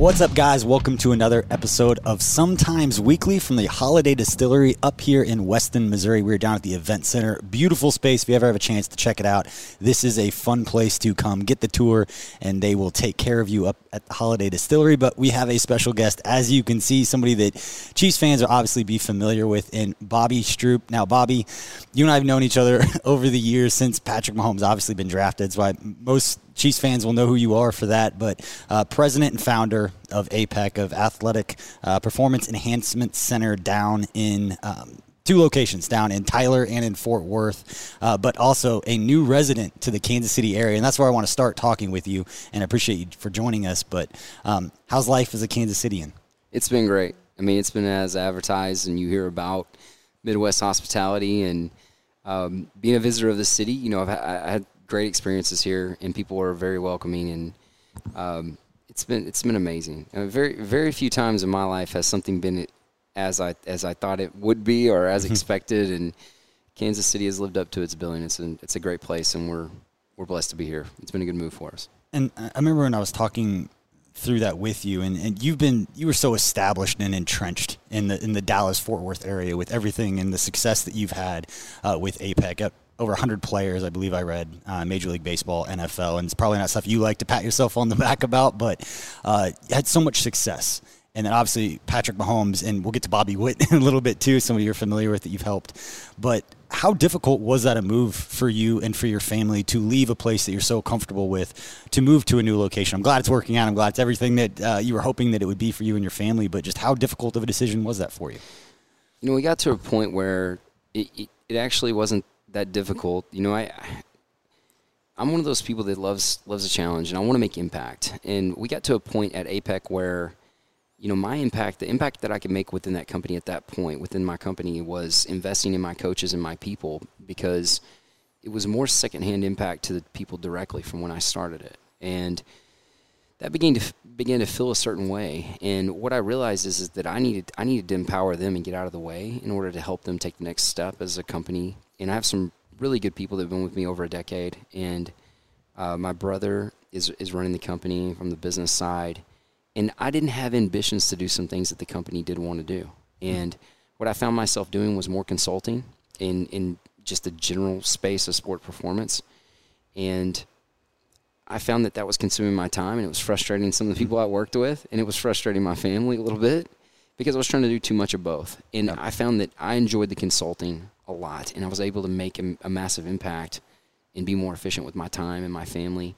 What's up, guys? Welcome to another episode of Sometimes Weekly from the Holladay Distillery up here in Weston, Missouri. We're down at the Event Center. Beautiful space. If you ever have a chance to check it out, this is a fun place to come get the tour, and they will take care of you up at the Holladay Distillery. But we have a special guest, as you can see, somebody that Chiefs fans will obviously be familiar with, in Bobby Stroupe. Now, Bobby, you and I have known each other over the years since Patrick Mahomes obviously been drafted. So I most Chiefs fans will know who you are for that. But uh, president and founder of APEC, of Athletic uh, Performance Enhancement Center down in. Um, two locations down in Tyler and in Fort Worth, uh, but also a new resident to the Kansas City area. And that's where I want to start talking with you. And I appreciate you for joining us. But um, how's life as a Kansas Cityan? It's been great. I mean, it's been as advertised, and you hear about Midwest hospitality and um, being a visitor of the city. You know, I've I had great experiences here, and people are very welcoming, and um, it's been it's been amazing. Uh, very very few times in my life has something been as I as I thought it would be or as mm-hmm. expected, and Kansas City has lived up to its billing. It's an, it's a great place, and we're we're blessed to be here. It's been a good move for us. And I remember when I was talking through that with you and, and you've been you were so established and entrenched in the in the Dallas Fort Worth area with everything and the success that you've had uh, with APEC over 100 players, I believe I read, uh, Major League Baseball, NFL, and it's probably not stuff you like to pat yourself on the back about, but uh, had so much success. And then obviously Patrick Mahomes, and we'll get to Bobby Witt in a little bit too, somebody you're familiar with that you've helped. But how difficult was that a move for you and for your family to leave a place that you're so comfortable with to move to a new location? I'm glad it's working out. I'm glad it's everything that uh, you were hoping that it would be for you and your family, but just how difficult of a decision was that for you? You know, we got to a point where it, it, it actually wasn't that difficult. You know, I I'm one of those people that loves loves a challenge, and I want to make impact. And we got to a point at APEC where, you know, my impact, the impact that I could make within that company at that point, within my company, was investing in my coaches and my people because it was more secondhand impact to the people directly from when I started it, and that began to began to feel a certain way. And what I realized is, is that I needed I needed to empower them and get out of the way in order to help them take the next step as a company and I have some really good people that have been with me over a decade. And uh, my brother is is running the company from the business side, and I didn't have ambitions to do some things that the company did want to do. And what I found myself doing was more consulting in in just the general space of sport performance, and I found that that was consuming my time, and it was frustrating some of the people I worked with, and it was frustrating my family a little bit because I was trying to do too much of both. And I found that I enjoyed the consulting a lot, and I was able to make a, a massive impact and be more efficient with my time and my family.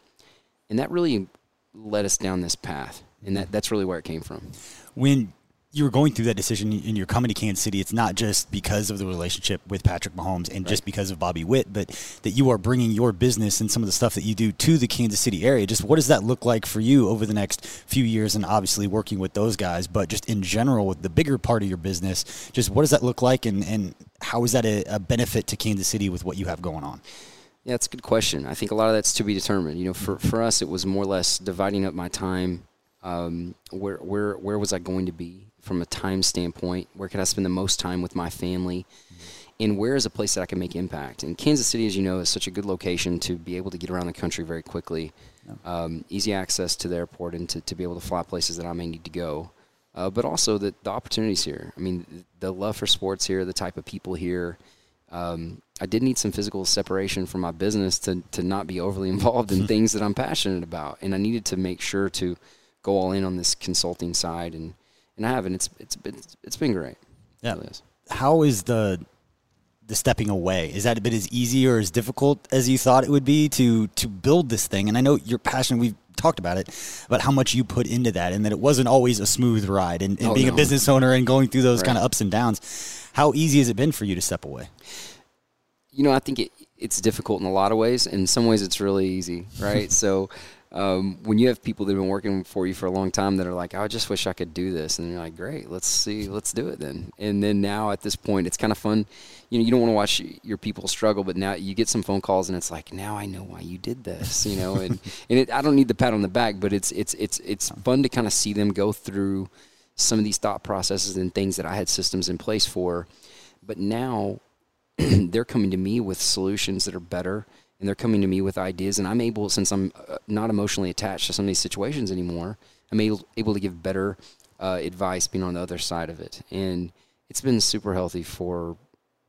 And that really led us down this path, and that, that's really where it came from. When you were going through that decision and you're coming to Kansas City, it's not just because of the relationship with Patrick Mahomes and right. just because of Bobby Witt, but that you are bringing your business and some of the stuff that you do to the Kansas City area. Just what does that look like for you over the next few years and obviously working with those guys, but just in general with the bigger part of your business, just what does that look like and, and how is that a, a benefit to Kansas City with what you have going on? Yeah, that's a good question. I think a lot of that's to be determined. You know, for, for us, it was more or less dividing up my time. Um, where where where was I going to be from a time standpoint. Where could I spend the most time with my family? And where is a place that I can make impact. And Kansas City, as you know, is such a good location to be able to get around the country very quickly, um, easy access to the airport, and to, to be able to fly places that I may need to go. Uh, but also the, the opportunities here. I mean, the love for sports here, the type of people here. Um, I did need some physical separation from my business to, to not be overly involved in things that I'm passionate about. And I needed to make sure to go all in on this consulting side. And, and I have, and it's, it's, it's, it's been great. Yeah. How is the the stepping away? Is that a bit as easy or as difficult as you thought it would be to to build this thing? And I know you're passionate. We've talked about it, about how much you put into that, and that it wasn't always a smooth ride. And, and Oh, being no. a business owner and going through those Right. kind of ups and downs, how easy has it been for you to step away? you know, I think it, it's difficult in a lot of ways. In some ways, it's really easy, right? so, um, when you have people that have been working for you for a long time that are like, I just wish I could do this, and you're like, great, let's see, let's do it then. And then now at this point, it's kind of fun. You know, you don't want to watch your people struggle, but now you get some phone calls, and it's like, now I know why you did this, you know. And and it, I don't need the pat on the back, but it's it's it's it's fun to kind of see them go through some of these thought processes and things that I had systems in place for. But now they're coming to me with solutions that are better and they're coming to me with ideas and i'm able since i'm uh, not emotionally attached to some of these situations anymore i'm able, able to give better uh, advice being on the other side of it. And it's been super healthy for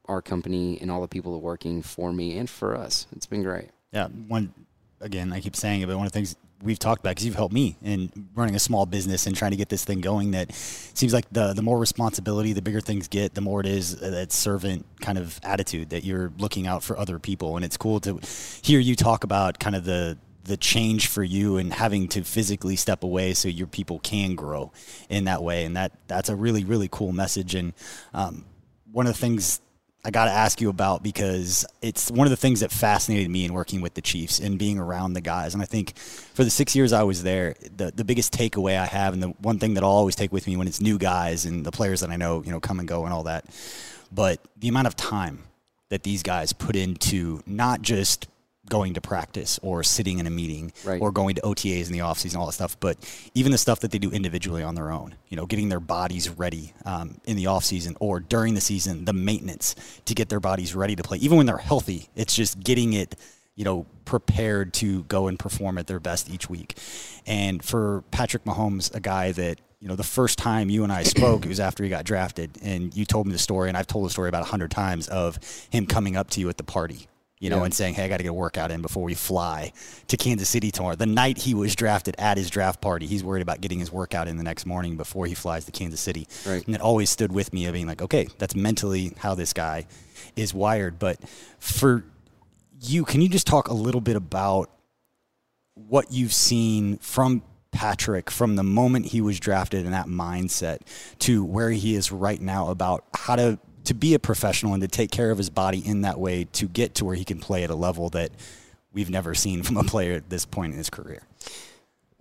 our company and all the people that are working for me and for us. It's been great. Yeah, one again, I keep saying it, but one of the things we've talked about because you've helped me in running a small business and trying to get this thing going. That seems like the the more responsibility, the bigger things get, the more it is uh, that servant kind of attitude that you're looking out for other people, and it's cool to hear you talk about kind of the the change for you and having to physically step away so your people can grow in that way and that that's a really really cool message and um, one of the things I got to ask you about because it's one of the things that fascinated me in working with the Chiefs and being around the guys. And I think for the six years I was there, the, the biggest takeaway I have, and the one thing that I'll always take with me when it's new guys and the players that I know, you know, come and go and all that, but the amount of time that these guys put into not just going to practice or sitting in a meeting Right. or going to OTAs in the offseason all that stuff, but even the stuff that they do individually on their own, you know, getting their bodies ready um, in the offseason or during the season, the maintenance to get their bodies ready to play. Even when they're healthy, it's just getting it, you know, prepared to go and perform at their best each week. And for Patrick Mahomes, a guy that, you know, the first time you and I spoke, it was after he got drafted, and you told me the story, and I've told the story about a hundred times of him coming up to you at the party you know, Yeah. and saying, "Hey, I got to get a workout in before we fly to Kansas City tomorrow." The night he was drafted at his draft party, he's worried about getting his workout in the next morning before he flies to Kansas City. Right. And it always stood with me of being like, "Okay, that's mentally how this guy is wired." But for you, can you just talk a little bit about what you've seen from Patrick from the moment he was drafted and that mindset to where he is right now about how to to be a professional and to take care of his body in that way to get to where he can play at a level that we've never seen from a player at this point in his career.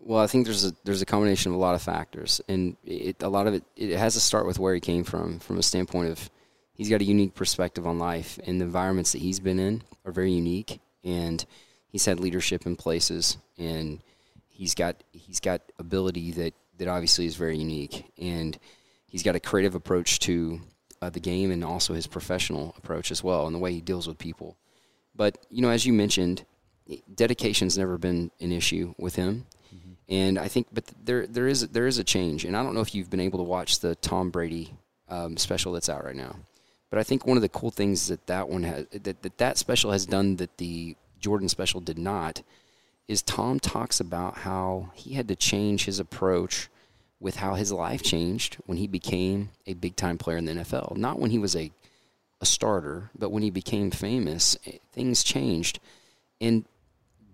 Well, I think there's a there's a combination of a lot of factors, and it, a lot of it it has to start with where he came from, from a standpoint of he's got a unique perspective on life, and the environments that he's been in are very unique, and he's had leadership in places, and he's got he's got ability that that obviously is very unique, and he's got a creative approach to uh, the game, and also his professional approach as well, and the way he deals with people. But you know, as you mentioned, dedication's never been an issue with him. And I think, but there there is there is a change, and I don't know if you've been able to watch the Tom Brady um, special that's out right now, but I think one of the cool things that that one has that, that that special has done that the Jordan special did not is Tom talks about how he had to change his approach with how his life changed when he became a big time player in the NFL. Not when he was a a starter, but when he became famous, eh, things changed, and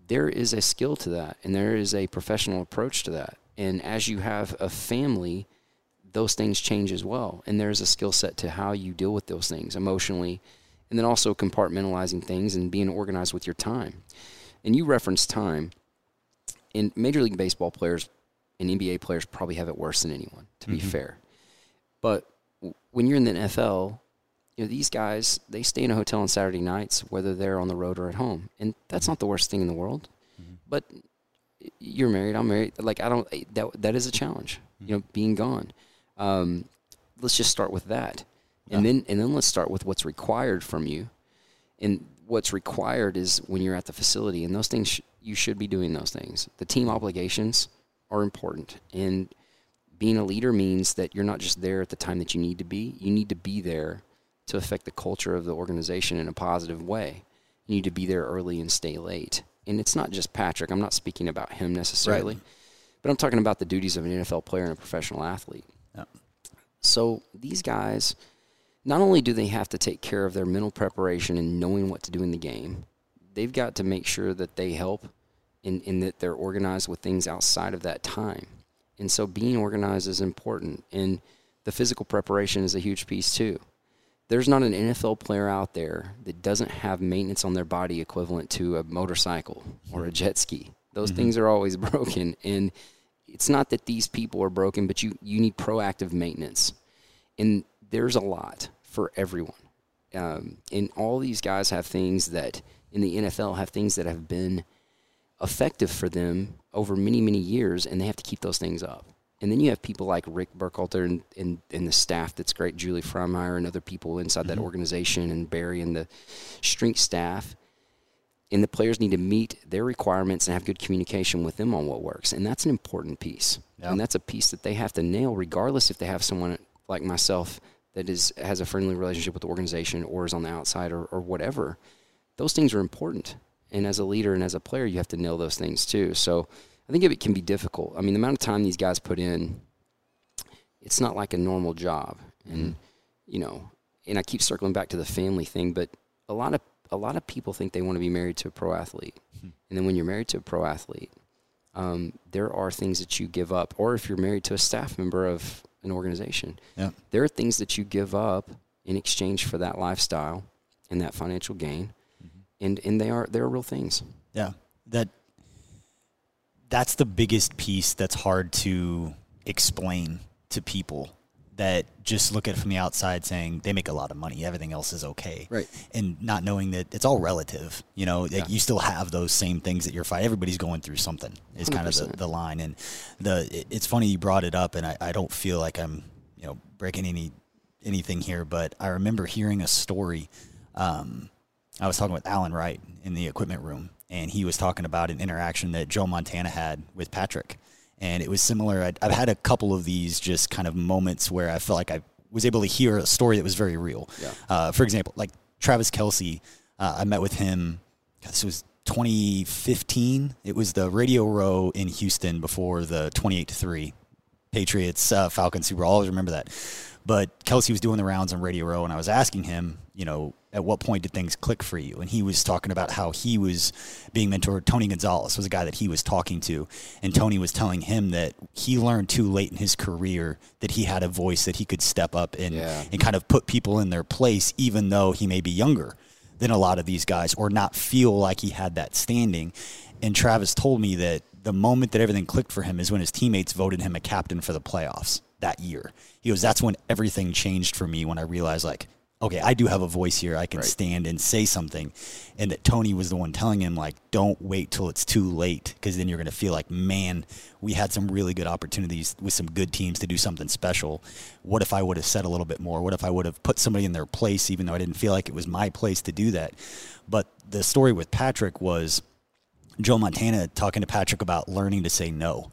there is a skill to that and there is a professional approach to that. And as you have a family, those things change as well. And there's a skill set to how you deal with those things emotionally and then also compartmentalizing things and being organized with your time. And you reference time. And Major League Baseball players and NBA players probably have it worse than anyone, to be mm-hmm. fair. But w- when you're in the NFL, you know, these guys, they stay in a hotel on Saturday nights, whether they're on the road or at home. And that's mm-hmm. not the worst thing in the world. Mm-hmm. But you're married, I'm married. Like, I don't, that, that is a challenge, you know, being gone. Um, let's just start with that. And then and then let's start with what's required from you. And what's required is when you're at the facility, and those things sh- you should be doing those things. The team obligations are important, and being a leader means that you're not just there at the time that you need to be. You need to be there to affect the culture of the organization in a positive way. You need to be there early and stay late. And it's not just Patrick. I'm not speaking about him necessarily, Right. but I'm talking about the duties of an NFL player and a professional athlete. Yeah. So these guys, not only do they have to take care of their mental preparation and knowing what to do in the game, they've got to make sure that they help in, in that they're organized with things outside of that time. And so being organized is important. And the physical preparation is a huge piece too. There's not an NFL player out there that doesn't have maintenance on their body equivalent to a motorcycle or a jet ski. Those things are always broken. And it's not that these people are broken, but you, you need proactive maintenance. And there's a lot for everyone. Um, and all these guys have things that in the NFL have things that have been effective for them over many, many years, and they have to keep those things up. And then you have people like Rick Burkholder and, and, and the staff that's great, Julie Frymyer and other people inside that mm-hmm. organization, and Barry and the strength staff. And the players need to meet their requirements and have good communication with them on what works. And that's an important piece. Yeah. And that's a piece that they have to nail, regardless if they have someone like myself that is has a friendly relationship with the organization or is on the outside or, or whatever. Those things are important. And as a leader and as a player, you have to nail those things too. So I think it can be difficult. I mean, the amount of time these guys put in, it's not like a normal job. And you know, and I keep circling back to the family thing, but a lot of a lot of people think they want to be married to a pro athlete, and then when you're married to a pro athlete, um, there are things that you give up, or if you're married to a staff member of an organization, Yeah. there are things that you give up in exchange for that lifestyle and that financial gain, and and they are they are real things. Yeah, that that's the biggest piece that's hard to explain to people that just look at it from the outside saying they make a lot of money, everything else is okay. Right. And not knowing that it's all relative. You know, like you still have those same things that you're fighting. Everybody's going through something is kind of the, the line. And the it- it's funny you brought it up and I, I don't feel like I'm, you know, breaking any anything here, but I remember hearing a story. Um, I was talking with Alan Wright in the equipment room, and he was talking about an interaction that Joe Montana had with Patrick. And it was similar. I'd, I've had a couple of these just kind of moments where I felt like I was able to hear a story that was very real. Yeah. Uh, for example, like Travis Kelce, uh, I met with him, God, this was 2015. It was the Radio Row in Houston before the 28 3 Patriots uh, Falcons Super Bowl. I always remember that. But Kelce was doing the rounds on Radio Row, and I was asking him, you know, at what point did things click for you? And he was talking about how he was being mentored. Tony Gonzalez was a guy that he was talking to, and Tony was telling him that he learned too late in his career that he had a voice that he could step up and Yeah. and kind of put people in their place, even though he may be younger than a lot of these guys or not feel like he had that standing. And Travis told me that the moment that everything clicked for him is when his teammates voted him a captain for the playoffs that year. He goes, That's when everything changed for me when I realized, like, okay, I do have a voice here. I can Right. stand and say something. And that Tony was the one telling him, like, don't wait till it's too late because then you're going to feel like, man, we had some really good opportunities with some good teams to do something special. What if I would have said a little bit more? What if I would have put somebody in their place, even though I didn't feel like it was my place to do that? But the story with Patrick was Joe Montana talking to Patrick about learning to say no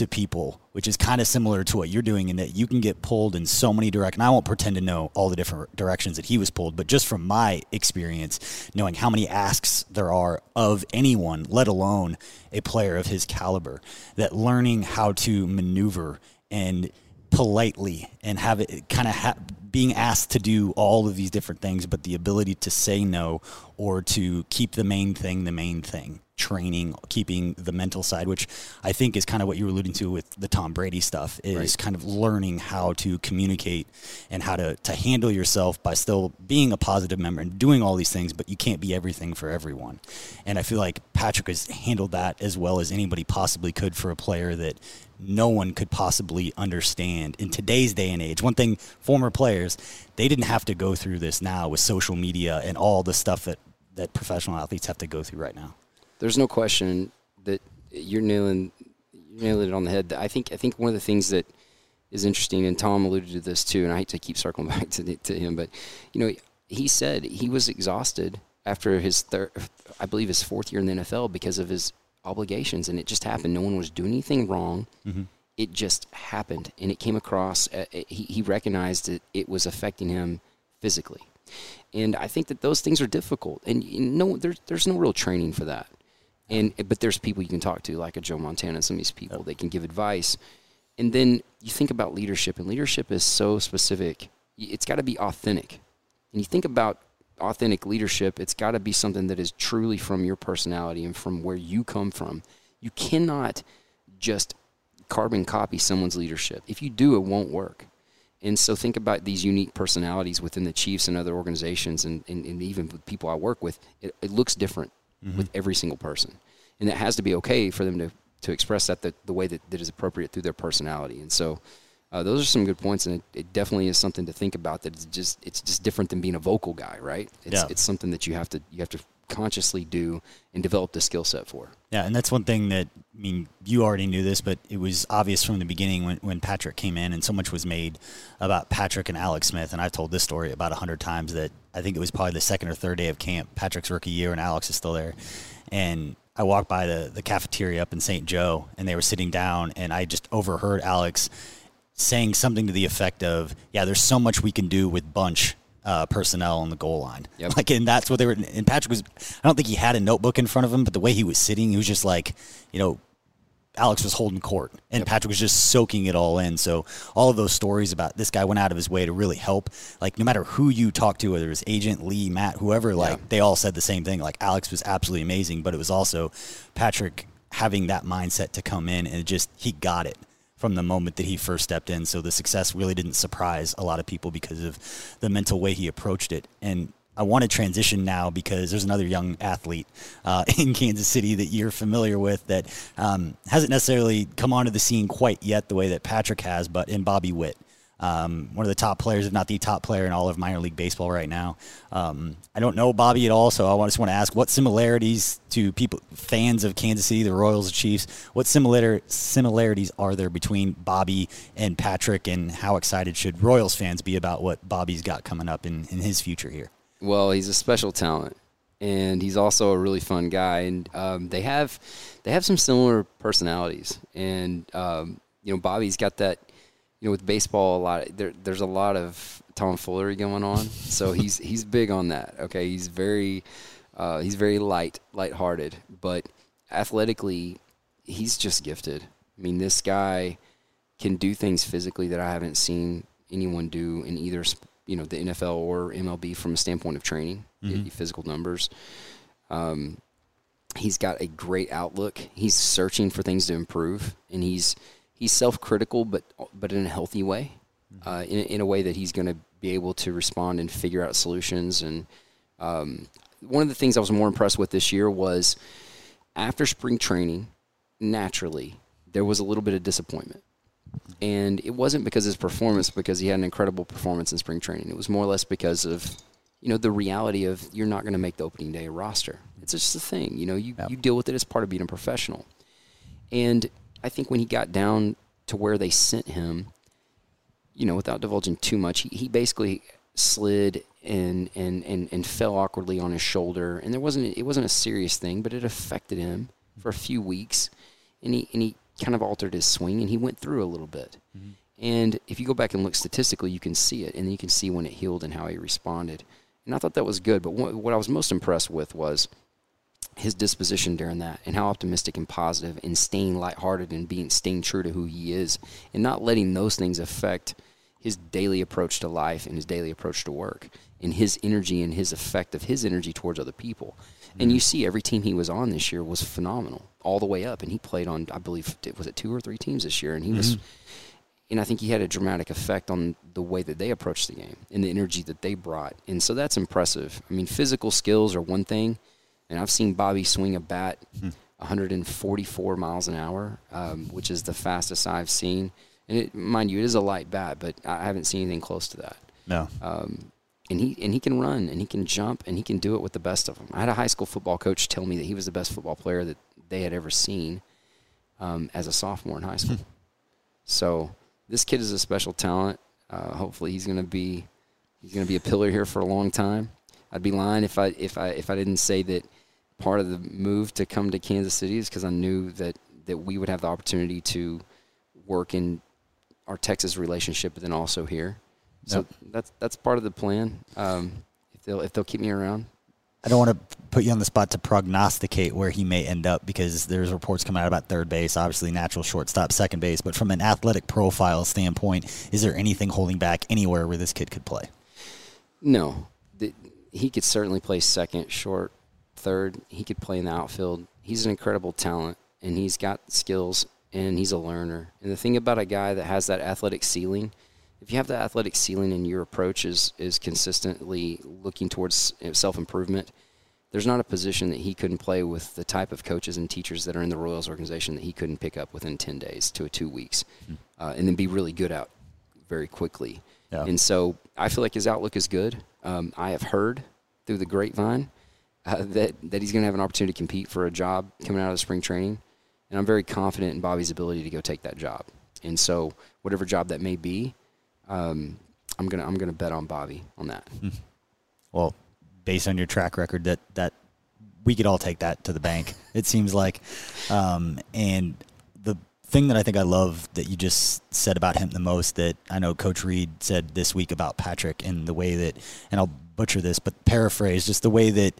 to people, which is kind of similar to what you're doing in that you can get pulled in so many directions. And I won't pretend to know all the different directions that he was pulled, but just from my experience, knowing how many asks there are of anyone, let alone a player of his caliber, that learning how to maneuver and politely and have it kind of ha- being asked to do all of these different things, but the ability to say no or to keep the main thing the main thing. Training, keeping the mental side, which I think is kind of what you were alluding to with the Tom Brady stuff, is Right. kind of learning how to communicate and how to, to handle yourself by still being a positive member and doing all these things, but you can't be everything for everyone. And I feel like Patrick has handled that as well as anybody possibly could for a player that no one could possibly understand in today's day and age. One thing, former players, they didn't have to go through this now with social media and all the stuff that, that professional athletes have to go through right now. There's no question that you're nailing you're nailing it on the head. I think I think one of the things that is interesting, and Tom alluded to this too. And I hate to keep circling back to to him, but you know, he said he was exhausted after his third, I believe his fourth year in the NFL because of his obligations, and it just happened. No one was doing anything wrong. Mm-hmm. It just happened, and it came across. Uh, he, he recognized that it was affecting him physically, and I think that those things are difficult, and you know, there's there's no real training for that. And but there's people you can talk to, like a Joe Montana, some of these people, they can give advice. And then you think about leadership, and leadership is so specific. It's got to be authentic. And you think about authentic leadership, it's got to be something that is truly from your personality and from where you come from. You cannot just carbon copy someone's leadership. If you do, it won't work. And so think about these unique personalities within the Chiefs and other organizations and, and, and even with people I work with. It, it looks different mm-hmm. with every single person. And it has to be okay for them to, to express that the, the way that, that is appropriate through their personality. And so uh, those are some good points, and it, it, definitely is something to think about. That it's just it's just different than being a vocal guy, right? It's, yeah. it's something that you have to you have to consciously do and develop the skill set for. Yeah, and that's one thing that I mean you already knew this, but it was obvious from the beginning when, when Patrick came in, and so much was made about Patrick and Alex Smith, and I've told this story about a hundred times that I think it was probably the second or third day of camp, Patrick's rookie year, and Alex is still there, and I walked by the the cafeteria up in St. Joe, and they were sitting down, and I just overheard Alex saying something to the effect of, "Yeah, there's so much we can do with bunch uh, personnel on the goal line." Yep. Like, and that's what they were. And Patrick was. I don't think he had a notebook in front of him, but the way he was sitting, he was just like, you know, Alex was holding court, and yep. Patrick was just soaking it all in. So all of those stories about this guy went out of his way to really help. Like no matter who you talk to, whether it was agent Leigh, Matt, whoever, like yeah. they all said the same thing. Like Alex was absolutely amazing, but it was also Patrick having that mindset to come in and just he got it from the moment that he first stepped in. So the success really didn't surprise a lot of people because of the mental way he approached it. And I want to transition now because there's another young athlete uh, in Kansas City that you're familiar with that um, hasn't necessarily come onto the scene quite yet the way that Patrick has, but in Bobby Witt um, one of the top players, if not the top player in all of minor league baseball right now. Um, I don't know Bobby at all, so I just want to ask what similarities to people, fans of Kansas City, the Royals, the Chiefs, what similar similarities are there between Bobby and Patrick, and how excited should Royals fans be about what Bobby's got coming up in, in his future here? Well, he's a special talent and he's also a really fun guy. And um, they have they have some similar personalities. And um, you know, Bobby's got that you know, with baseball, a lot there, there's a lot of tomfoolery going on. So he's he's big on that. Okay, he's very uh, he's very light lighthearted, but athletically, he's just gifted. I mean, this guy can do things physically that I haven't seen anyone do in either you know the NFL or MLB from a standpoint of training, mm-hmm. physical numbers. Um, he's got a great outlook. He's searching for things to improve, and he's he's self-critical, but but in a healthy way, mm-hmm. uh, in in a way that he's going to be able to respond and figure out solutions. And um, one of the things I was more impressed with this year was after spring training, naturally there was a little bit of disappointment. And it wasn't because of his performance, because he had an incredible performance in spring training. It was more or less because of, you know, the reality of you're not going to make the opening day roster. It's just a thing. You know, you, yep. you deal with it as part of being a professional. And I think when he got down to where they sent him, you know, without divulging too much, he, he basically slid and, and, and, and fell awkwardly on his shoulder. And there wasn't it wasn't a serious thing, but it affected him for a few weeks. And he and he kind of altered his swing and he went through a little bit. Mm-hmm. And if you go back and look statistically, you can see it, and you can see when it healed and how he responded. And I thought that was good. But what, what I was most impressed with was his disposition during that and how optimistic and positive and staying lighthearted and being staying true to who he is and not letting those things affect his daily approach to life and his daily approach to work and his energy and his effect of his energy towards other people. Mm-hmm. And you see every team he was on this year was phenomenal all the way up and he played on I believe was it two or three teams this year and he mm-hmm. was and I think he had a dramatic effect on the way that they approached the game and the energy that they brought. And so that's impressive. I mean, physical skills are one thing, and I've seen Bobby swing a bat hmm. 144 miles an hour, um, which is the fastest I've seen. And it, mind you, it is a light bat, but I haven't seen anything close to that. No. Um, and he and he can run and he can jump and he can do it with the best of them. I had a high school football coach tell me that he was the best football player that they had ever seen um, as a sophomore in high school. Hmm. so this kid is a special talent. Uh, hopefully, he's going to be he's going to be a pillar here for a long time. I'd be lying if I if I if I didn't say that part of the move to come to Kansas City is because I knew that that we would have the opportunity to work in our Texas relationship, but then also here. So Yep. that's that's part of the plan. Um, if they'll if they'll keep me around, I don't want to put you on the spot to prognosticate where he may end up because there's reports coming out about third base, obviously natural shortstop, second base. But from an athletic profile standpoint, is there anything holding back anywhere where this kid could play? No, the, he could certainly play second, short, third. He could play in the outfield. He's an incredible talent, and he's got skills, and he's a learner. And the thing about a guy that has that athletic ceiling, if you have the athletic ceiling and your approach is, is consistently looking towards self improvement, there's not a position that he couldn't play with the type of coaches and teachers that are in the Royals organization that he couldn't pick up within 10 days to two weeks uh, and then be really good out very quickly. Yeah. And so I feel like his outlook is good. Um, I have heard through the grapevine uh, that, that he's going to have an opportunity to compete for a job coming out of spring training. And I'm very confident in Bobby's ability to go take that job. And so whatever job that may be, um, I'm gonna I'm gonna bet on Bobby on that. Well, based on your track record, that that we could all take that to the bank. It seems like, um, and the thing that I think I love that you just said about him the most that I know Coach Reid said this week about Patrick and the way that, and I'll butcher this, but paraphrase just the way that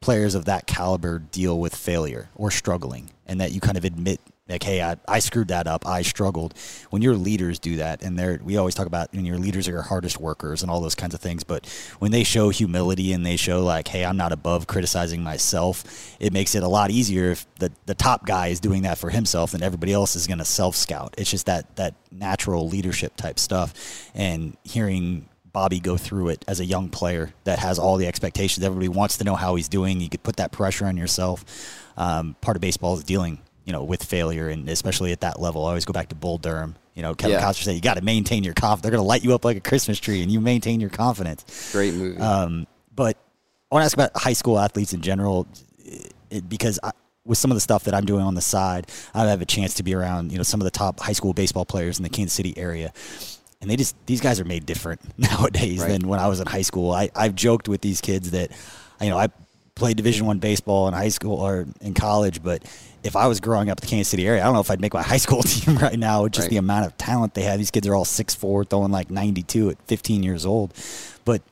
players of that caliber deal with failure or struggling, and that you kind of admit like, hey, I, I screwed that up. I struggled. When your leaders do that, and they're, we always talk about when your leaders are your hardest workers and all those kinds of things. But when they show humility and they show like, hey, I'm not above criticizing myself, it makes it a lot easier if the, the top guy is doing that for himself and everybody else is going to self scout. It's just that that natural leadership type stuff. And hearing Bobby go through it as a young player that has all the expectations. Everybody wants to know how he's doing. You could put that pressure on yourself. Um, part of baseball is dealing, you know, with failure, and especially at that level. I always go back to Bull Durham. You know, Kevin Yeah. Costner said you got to maintain your confidence. They're going to light you up like a Christmas tree, and you maintain your confidence. Great movie. Um, but I want to ask about high school athletes in general, it, because I, with some of the stuff that I'm doing on the side, I have a chance to be around you know some of the top high school baseball players in the Kansas City area, and they just these guys are made different nowadays Right. than when I was in high school. I I've joked with these kids that you know I played Division One baseball in high school or in college, but if I was growing up in the Kansas City area, I don't know if I'd make my high school team right now. with Just Right. the amount of talent they have. These kids are all 6'4", throwing like 92 at 15 years old. But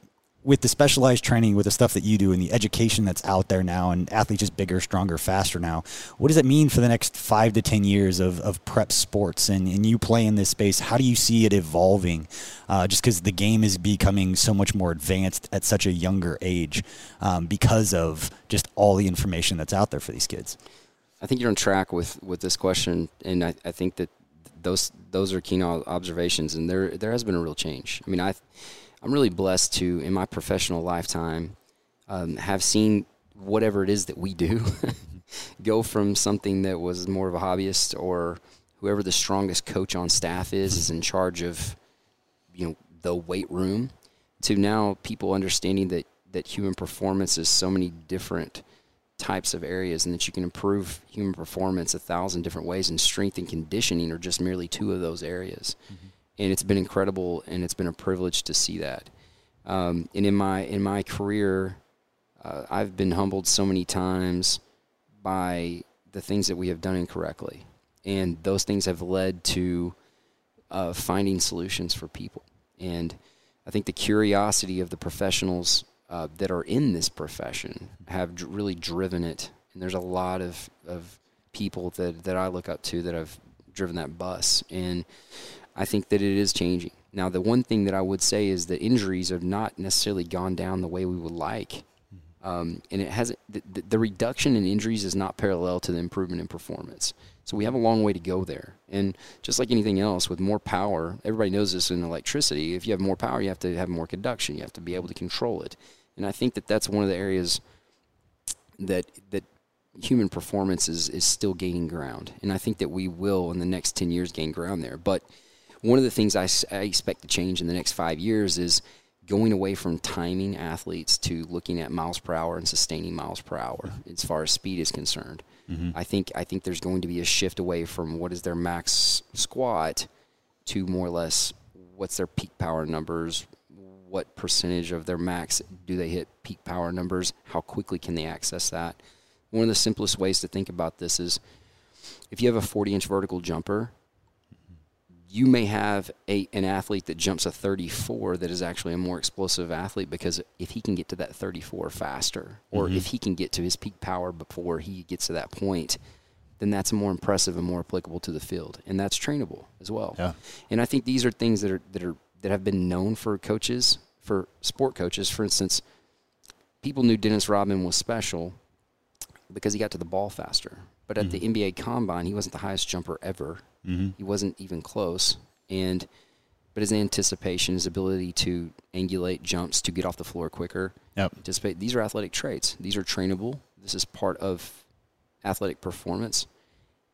with the specialized training, with the stuff that you do, and the education that's out there now, and athletes just bigger, stronger, faster now, what does that mean for the next five to ten years of, of prep sports and, and you play in this space? How do you see it evolving? Uh, just because the game is becoming so much more advanced at such a younger age, um, because of just all the information that's out there for these kids. I think you're on track with, with this question, and I, I think that those those are keen observations, and there there has been a real change. I mean, I I'm really blessed to in my professional lifetime um, have seen whatever it is that we do go from something that was more of a hobbyist or whoever the strongest coach on staff is is in charge of you know the weight room to now people understanding that that human performance is so many different types of areas and that you can improve human performance a thousand different ways and strength and conditioning are just merely two of those areas and it's been incredible and it's been a privilege to see that um, and in my in my career uh, I've been humbled so many times by the things that we have done incorrectly and those things have led to uh, finding solutions for people and I think the curiosity of the professionals uh, that are in this profession have really driven it. And there's a lot of, of people that, that I look up to that have driven that bus. And I think that it is changing. Now, the one thing that I would say is that injuries have not necessarily gone down the way we would like. Um, and it hasn't, the, the- reduction in injuries is not parallel to the improvement in performance. So we have a long way to go there. And just like anything else, with more power, everybody knows this in electricity. If you have more power, you have to have more conduction. You have to be able to control it. And I think that that's one of the areas that that human performance is, is still gaining ground. And I think that we will in the next 10 years gain ground there. But one of the things I expect to change in the next five years is going away from timing athletes to looking at miles per hour and sustaining miles per hour as far as speed is concerned. Mm-hmm. I think I think there's going to be a shift away from what is their max squat to more or less what's their peak power numbers, what percentage of their max do they hit peak power numbers, how quickly can they access that. One of the simplest ways to think about this is if you have a 40 inch vertical jumper, you may have a, an athlete that jumps a 34 that is actually a more explosive athlete because if he can get to that 34 faster, or Mm-hmm. if he can get to his peak power before he gets to that point, then that's more impressive and more applicable to the field, and that's trainable as well. Yeah. And I think these are things that are that are that have been known for coaches, for sport coaches. For instance, people knew Dennis Rodman was special because he got to the ball faster. But at the NBA Combine, he wasn't the highest jumper ever. Mm-hmm. He wasn't even close. And but his anticipation, his ability to angulate jumps, to get off the floor quicker, Yep. anticipate. These are athletic traits. These are trainable. This is part of athletic performance.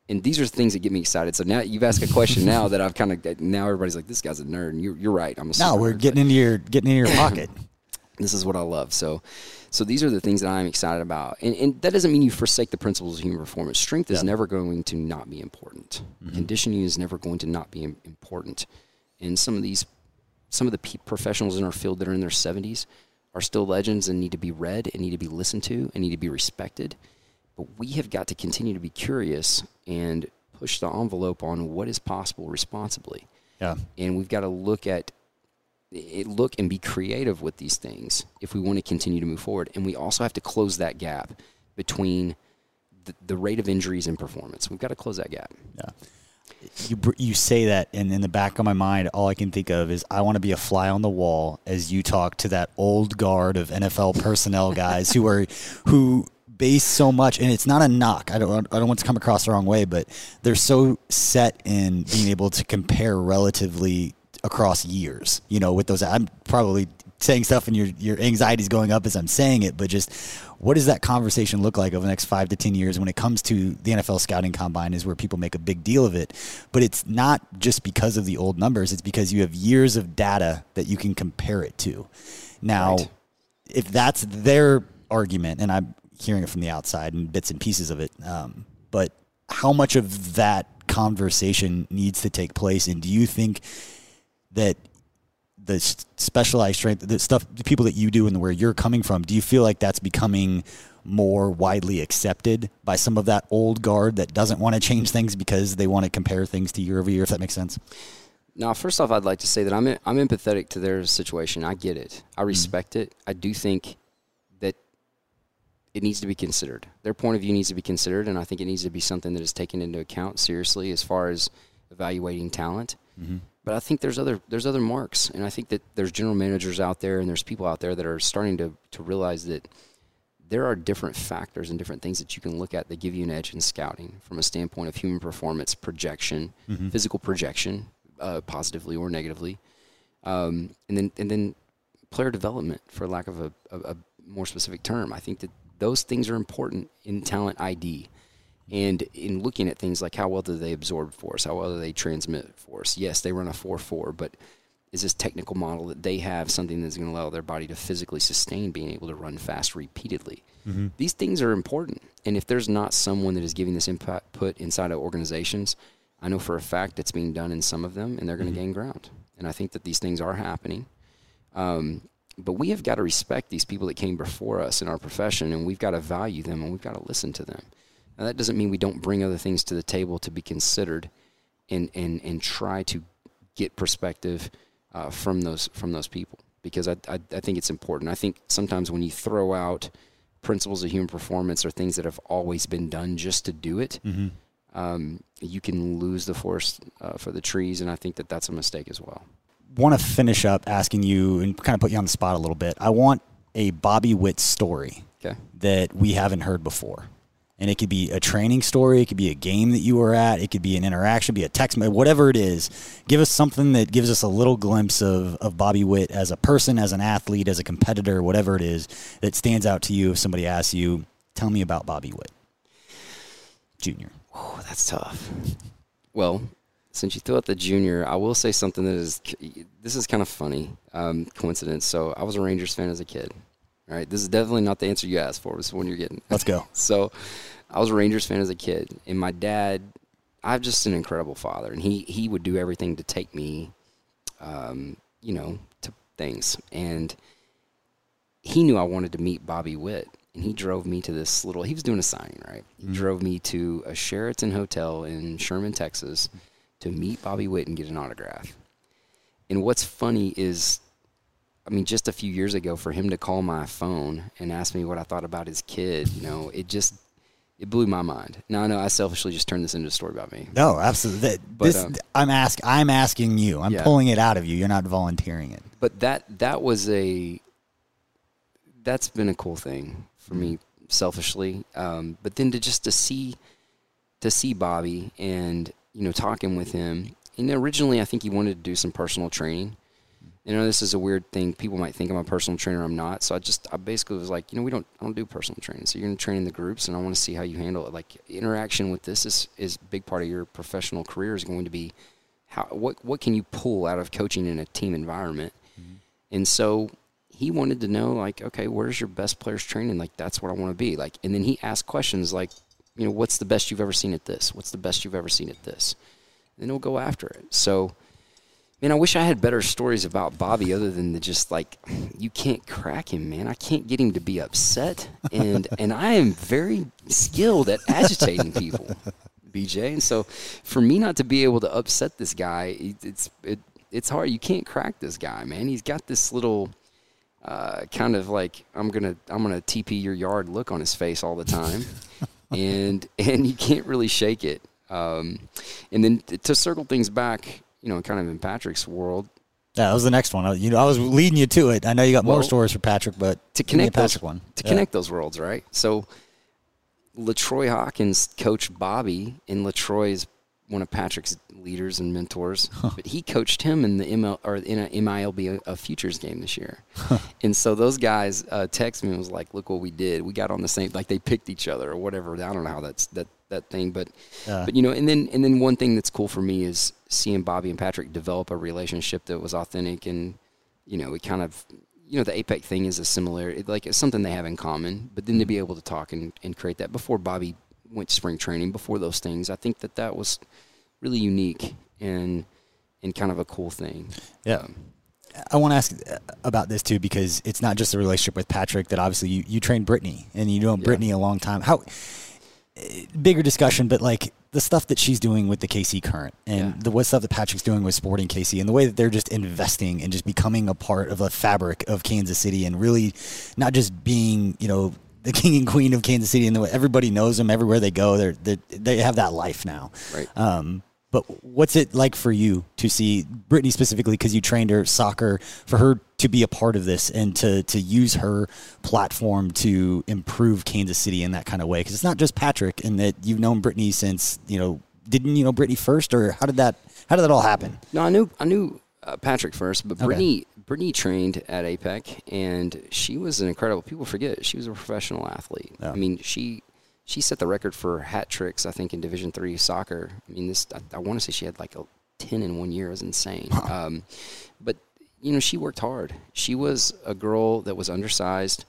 And these are things that get me excited. So now you've asked a question now that I've kind of now everybody's like, this guy's a nerd. And you're, you're right. I'm a No, we're nerd. getting into your getting into your pocket. This is what I love. So, so these are the things that I'm excited about. And, and that doesn't mean you forsake the principles of human performance. Strength is never going to not be important. Mm-hmm. Conditioning is never going to not be important. And some of these, some of the pe- professionals in our field that are in their 70s are still legends and need to be read and need to be listened to and need to be respected. But we have got to continue to be curious and push the envelope on what is possible responsibly Yeah. and we've got to look at it, look and be creative with these things if we want to continue to move forward. And we also have to close that gap between the, the rate of injuries and performance. We've got to close that gap. Yeah. You you say that, and in the back of my mind, all I can think of is I want to be a fly on the wall as you talk to that old guard of NFL personnel guys who are who base so much, and it's not a knock. I don't I don't want to come across the wrong way, but they're so set in being able to compare relatively across years. You know, with those, I'm probably saying stuff and your your anxiety's going up as I'm saying it, but just what does that conversation look like over the next five to ten years when it comes to the NFL scouting combine is where people make a big deal of it. But it's not just because of the old numbers, it's because you have years of data that you can compare it to. Now, Right. if that's their argument, and I'm hearing it from the outside and bits and pieces of it, um, but how much of that conversation needs to take place? And do you think that the specialized strength, the stuff, the people that you do and where you're coming from, do you feel like that's becoming more widely accepted by some of that old guard that doesn't want to change things because they want to compare things to year over year? If that makes sense. Now, first off, I'd like to say that I'm I'm empathetic to their situation. I get it. I mm-hmm. respect it. I do think that it needs to be considered. Their point of view needs to be considered, and I think it needs to be something that is taken into account seriously as far as evaluating talent. Mm-hmm. But I think there's other there's other marks, and I think that there's general managers out there and there's people out there that are starting to to realize that there are different factors and different things that you can look at that give you an edge in scouting from a standpoint of human performance projection, physical projection, uh, positively or negatively, um, and then and then player development, for lack of a, a, a more specific term. I think that those things are important in talent ID. And in looking at things like how well do they absorb force, how well do they transmit force? Yes, they run a 4 4, but is this technical model that they have something that's going to allow their body to physically sustain being able to run fast repeatedly? These things are important. And if there's not someone that is giving this input inside of organizations, I know for a fact it's being done in some of them and they're going to gain ground. And I think that these things are happening. Um, but we have got to respect these people that came before us in our profession and we've got to value them and we've got to listen to them. Now, that doesn't mean we don't bring other things to the table to be considered and, and, and try to get perspective uh, from those from those people because I, I, I think it's important. I think sometimes when you throw out principles of human performance or things that have always been done just to do it, um, you can lose the forest uh, for the trees, and I think that that's a mistake as well. Want to finish up asking you and kind of put you on the spot a little bit. I want a Bobby Witt story Okay. that we haven't heard before. And it could be a training story, it could be a game that you were at, it could be an interaction, be a text, whatever it is. Give us something that gives us a little glimpse of, of Bobby Witt as a person, as an athlete, as a competitor, whatever it is that stands out to you if somebody asks you, tell me about Bobby Witt Jr. Oh, that's tough. Well, since you threw out the junior, I will say something that is this is kind of funny um, coincidence. So I was a Rangers fan as a kid. All right, this is definitely not the answer you asked for. This is one you're getting. Let's go. So I was a Rangers fan as a kid, and my dad I'm just an incredible father, and he he would do everything to take me, um, you know, to things, and he knew I wanted to meet Bobby Witt, and he drove me to this little. He was doing a signing, right? He Mm-hmm. drove me to a Sheraton hotel in Sherman, Texas, to meet Bobby Witt and get an autograph. And what's funny is, I mean, just a few years ago, for him to call my phone and ask me what I thought about his kid, you know, it just it blew my mind. Now I know I selfishly just turned this into a story about me. No, absolutely. But, this, um, I'm ask. I'm asking you. I'm Yeah. pulling it out of you. You're not volunteering it. but that that was a that's been a cool thing for me selfishly um, but then to just to see to see bobby and you know talking with him and originally i think he wanted to do some personal training you know this is a weird thing people might think i'm a personal trainer i'm not so i just i basically was like you know we don't i don't do personal training so you're going to train in the groups and i want to see how you handle it like interaction with this is is a big part of your professional career is going to be how what what can you pull out of coaching in a team environment mm-hmm. and so he wanted to know, like, okay, where's your best players training? Like, that's what I want to be. Like, and then he asked questions like, you know, what's the best you've ever seen at this? What's the best you've ever seen at this? And then he'll go after it. So, man, I wish I had better stories about Bobby other than the just like, you can't crack him, man. I can't get him to be upset. And, and I am very skilled at agitating people. BJ, and so for me not to be able to upset this guy, it's it, it's hard. You can't crack this guy, man. He's got this little uh, kind of like I'm gonna I'm gonna TP your yard look on his face all the time, and and you can't really shake it. Um, and then to circle things back, you know, kind of in Patrick's world, Yeah, that was the next one. I- You know, I was leading you to it. I know you got more stories for Patrick, but to connect those Patrick one to Yeah. connect those worlds, right? So LaTroy Hawkins coached Bobby, and LaTroy is one of Patrick's leaders and mentors. But he coached him in the ML or in a MILB a, a futures game this year, and so those guys uh, text me and was like, "Look what we did. We got on the same like they picked each other or whatever. I don't know how that's that that thing, but but you know, and then and then one thing that's cool for me is seeing Bobby and Patrick develop a relationship that was authentic and you know, it kind of you know, the APEC thing is a similar it, like it's something they have in common, but then to be able to talk and, and create that before Bobby went to spring training, before those things, I think that that was really unique and and kind of a cool thing. Yeah. Um, I want to ask uh, about this too because it's not just a relationship with Patrick that obviously you, you trained Brittany and you know Yeah. Brittany a long time. How bigger discussion, but like the stuff that she's doing with the KC current and Yeah. the what stuff that Patrick's doing with Sporting KC and the way that they're just investing and just becoming a part of a fabric of Kansas City and really not just being, you know, the king and queen of Kansas City and the way everybody knows them everywhere they go. They're, they they have that life now. Right. Um, but what's it like for you to see Brittany specifically because you trained her soccer for her to be a part of this and to to use her platform to improve Kansas City in that kind of way? Because it's not just Patrick, and that you've known Brittany since you know didn't you know Brittany first, or how did that how did that all happen? No, I knew I knew uh, Patrick first, but Okay. Brittany Brittany trained at APEC, and she was an incredible. People forget she was a professional athlete. Yeah. I mean, she she set the record for hat tricks. I think in Division three soccer. I mean, this I, I want to say she had like a ten in one year. It was insane. Um, but you know, she worked hard. She was a girl that was undersized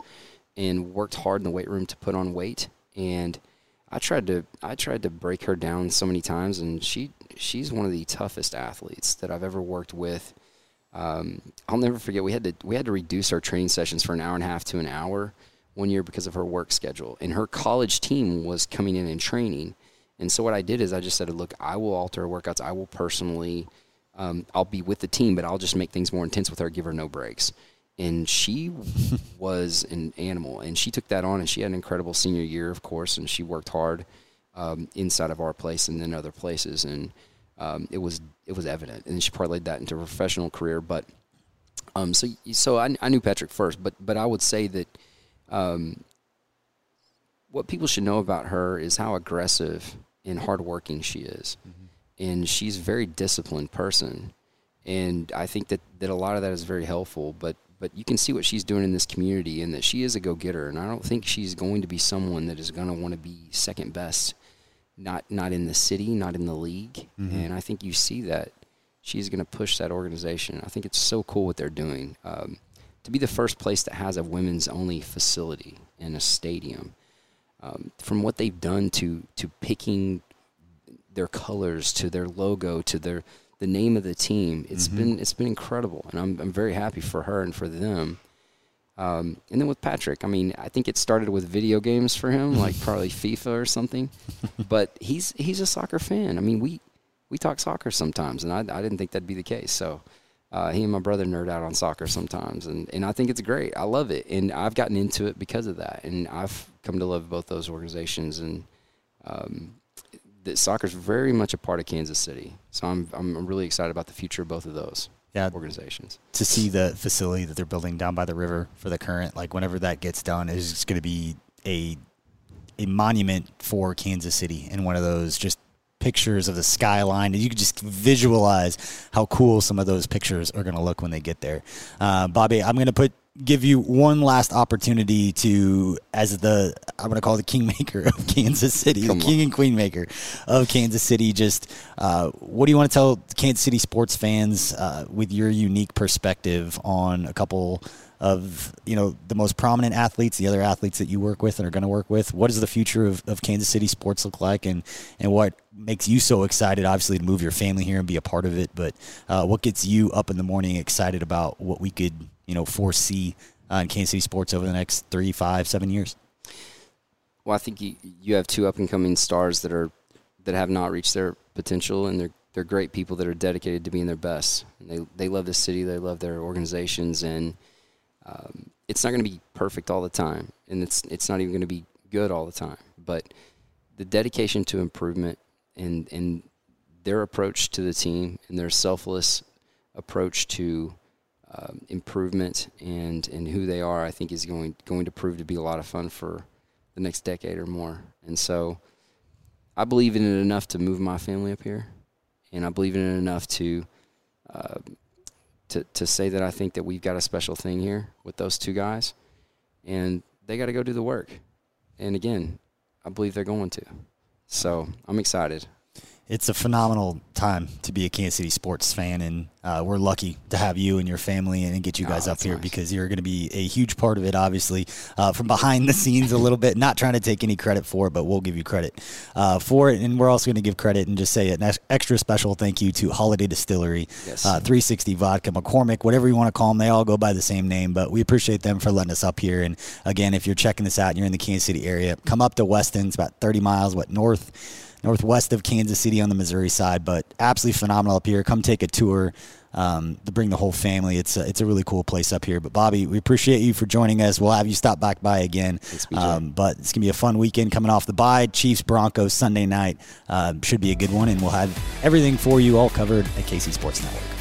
and worked hard in the weight room to put on weight and I tried to I tried to break her down so many times and she she's one of the toughest athletes that I've ever worked with. Um, I'll never forget we had to we had to reduce our training sessions for an hour and a half to an hour one year because of her work schedule. And her college team was coming in and training. And so what I did is I just said look I will alter her workouts. I will personally um, I'll be with the team but I'll just make things more intense with her give her no breaks. And she was an animal. And she took that on and she had an incredible senior year of course and she worked hard um, inside of our place and then other places. And um, it was it was evident. And she parlayed that into a professional career. But um, so so I, I knew Patrick first but but I would say that um, what people should know about her is how aggressive and hardworking she is and she's a very disciplined person and I think that, that a lot of that is very helpful. But but you can see what she's doing in this community, and that she is a go getter. And I don't think she's going to be someone that is going to want to be second best, not not in the city, not in the league. And I think you see that she's going to push that organization. I think it's so cool what they're doing. Um, to be the first place that has a women's only facility in a stadium, um, from what they've done to to picking their colors to their logo to their the name of the team. It's mm-hmm. been it's been incredible, and I'm I'm very happy for her and for them. Um, and then with Patrick, I mean, I think it started with video games for him, like probably FIFA or something. But he's he's a soccer fan. I mean, we we talk soccer sometimes, and I, I didn't think that'd be the case. So uh, he and my brother nerd out on soccer sometimes, and, and I think it's great. I love it, and I've gotten into it because of that, and I've come to love both those organizations, and um, that soccer is very much a part of Kansas City. So I'm I'm really excited about the future of both of those yeah, organizations. To see the facility that they're building down by the river for the current, like whenever that gets done, is going to be a a monument for Kansas City and one of those just pictures of the skyline, and you can just visualize how cool some of those pictures are going to look when they get there. Uh, Bobby, I'm going to put give you one last opportunity to, as the I'm going to call the kingmaker of Kansas City, Come the king on. and queen maker of Kansas City. Just uh, what do you want to tell Kansas City sports fans uh, with your unique perspective on a couple of you know the most prominent athletes, the other athletes that you work with and are going to work with. What does the future of, of Kansas City sports look like, and and what makes you so excited? Obviously, to move your family here and be a part of it, but uh, what gets you up in the morning excited about what we could you know foresee uh, in Kansas City sports over the next three, five, seven years? Well, I think you, you have two up and coming stars that are that have not reached their potential, and they're they're great people that are dedicated to being their best. And they they love the city, they love their organizations, and um, it's not going to be perfect all the time, and it's it's not even going to be good all the time. But the dedication to improvement and and their approach to the team and their selfless approach to um, improvement and and who they are, I think is going going to prove to be a lot of fun for the next decade or more. And so, I believe in it enough to move my family up here, and I believe in it enough to uh, to to say that I think that we've got a special thing here with those two guys, and they got to go do the work. And again, I believe they're going to. So I'm excited it's a phenomenal time to be a Kansas City sports fan, and uh, we're lucky to have you and your family and get you guys oh, up here nice. because you're going to be a huge part of it. Obviously, uh, from behind the scenes a little bit, not trying to take any credit for it, but we'll give you credit uh, for it, and we're also going to give credit and just say an extra special thank you to Holladay Distillery, yes. Uh, 360 Vodka, McCormick, whatever you want to call them. They all go by the same name, but we appreciate them for letting us up here. And again, if you're checking this out and you're in the Kansas City area, come up to Weston. It's about 30 miles, what north northwest of Kansas City on the Missouri side, but absolutely phenomenal up here. Come take a tour um, to bring the whole family. It's a, it's a really cool place up here. But Bobby, we appreciate you for joining us. We'll have you stop back by again. Um, but it's gonna be a fun weekend coming off the bye. Chiefs Broncos Sunday night uh, should be a good one, and we'll have everything for you all covered at KC Sports Network.